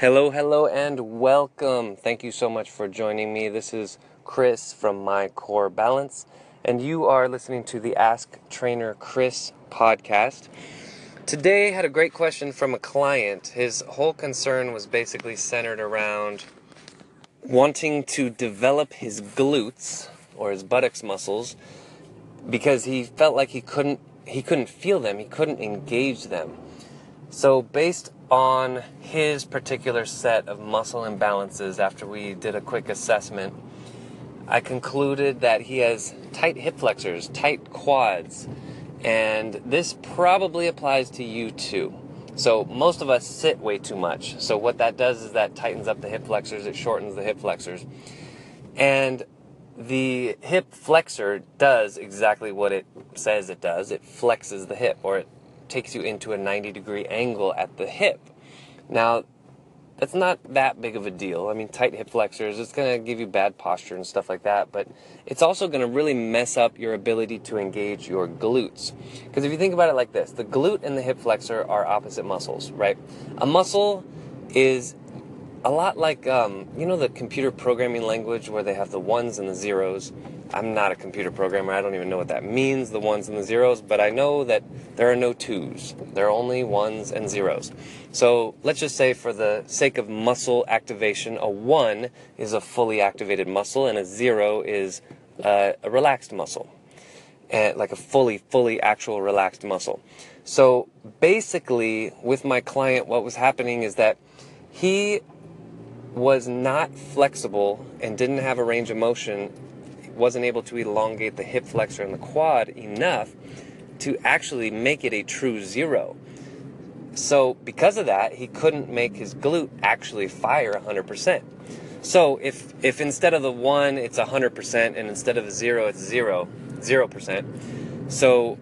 Hello, hello, and welcome. Thank you so much for joining me. This is Chris from My Core Balance, and you are listening to the Ask Trainer Chris podcast. Today, I had a great question from a client. His whole concern was basically centered around wanting to develop his glutes or his buttocks muscles because he felt like he couldn't he couldn't feel them, he couldn't engage them. So, based on his particular set of muscle imbalances after we did a quick assessment, I concluded that he has tight hip flexors, tight quads, and this probably applies to you too. So, most of us sit way too much. So, what that does is that tightens up the hip flexors, it shortens the hip flexors. And the hip flexor does exactly what it says it does it flexes the hip, or it takes you into a 90 degree angle at the hip. Now, that's not that big of a deal. I mean, tight hip flexors, it's going to give you bad posture and stuff like that, but it's also going to really mess up your ability to engage your glutes. Because if you think about it like this, the glute and the hip flexor are opposite muscles, right? A muscle is a lot like, um, you know, the computer programming language where they have the ones and the zeros. I'm not a computer programmer. I don't even know what that means, the ones and the zeros, but I know that there are no twos. There are only ones and zeros. So let's just say, for the sake of muscle activation, a one is a fully activated muscle and a zero is a relaxed muscle. And like a fully, fully actual relaxed muscle. So basically, with my client, what was happening is that he was not flexible and didn't have a range of motion wasn't able to elongate the hip flexor and the quad enough to actually make it a true zero. So, because of that, he couldn't make his glute actually fire 100%. So, if, if instead of the one, it's 100%, and instead of a zero, it's zero, 0%. So,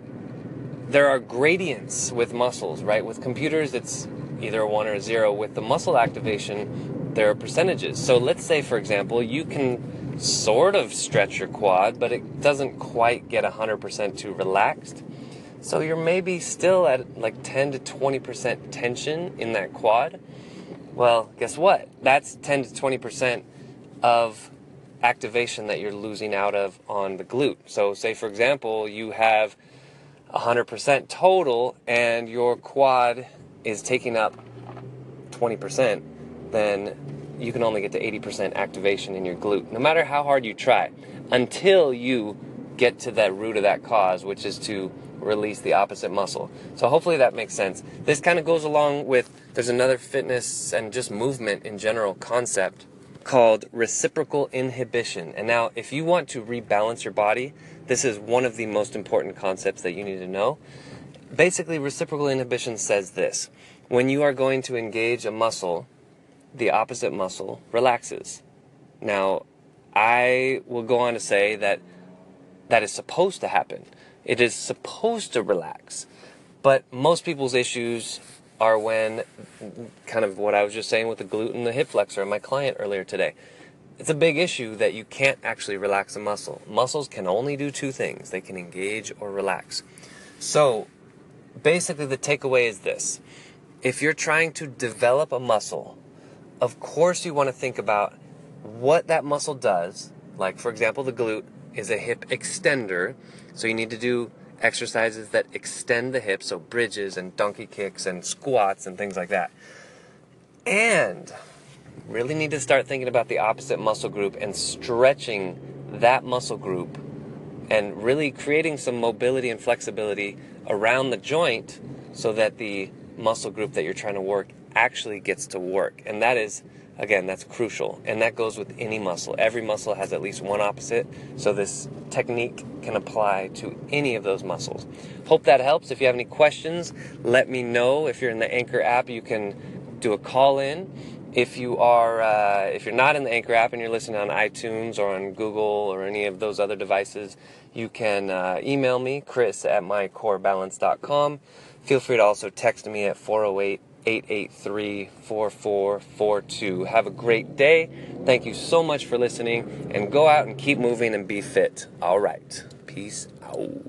there are gradients with muscles, right? With computers, it's either a one or a zero. With the muscle activation, there are percentages. So, let's say, for example, you can sort of stretch your quad, but it doesn't quite get 100% too relaxed. So you're maybe still at like 10 to 20% tension in that quad. Well, guess what? That's 10 to 20% of activation that you're losing out of on the glute. So, say for example, you have 100% total and your quad is taking up 20%, then you can only get to 80% activation in your glute, no matter how hard you try, until you get to that root of that cause, which is to release the opposite muscle. So hopefully that makes sense. This kind of goes along with there's another fitness and just movement in general concept called reciprocal inhibition. And now if you want to rebalance your body, this is one of the most important concepts that you need to know. Basically reciprocal inhibition says this. When you are going to engage a muscle the opposite muscle relaxes. Now, I will go on to say that that is supposed to happen. It is supposed to relax. But most people's issues are when, kind of what I was just saying with the glute and the hip flexor my client earlier today. It's a big issue that you can't actually relax a muscle. Muscles can only do two things they can engage or relax. So, basically, the takeaway is this if you're trying to develop a muscle of course you want to think about what that muscle does. Like, for example, the glute is a hip extender. So you need to do exercises that extend the hip, so bridges and donkey kicks and squats and things like that. And really need to start thinking about the opposite muscle group and stretching that muscle group and really creating some mobility and flexibility around the joint so that the muscle group that you're trying to work actually gets to work. And that is, again, that's crucial. And that goes with any muscle. Every muscle has at least one opposite. So this technique can apply to any of those muscles. Hope that helps. If you have any questions, let me know. If you're in the Anchor app, you can do a call in. If you are, uh, if you're not in the Anchor app and you're listening on iTunes or on Google or any of those other devices, you can uh, email me, Chris at mycorebalance.com. Feel free to also text me at 408 883 4442. Have a great day. Thank you so much for listening, and go out and keep moving and be fit. All right. Peace out.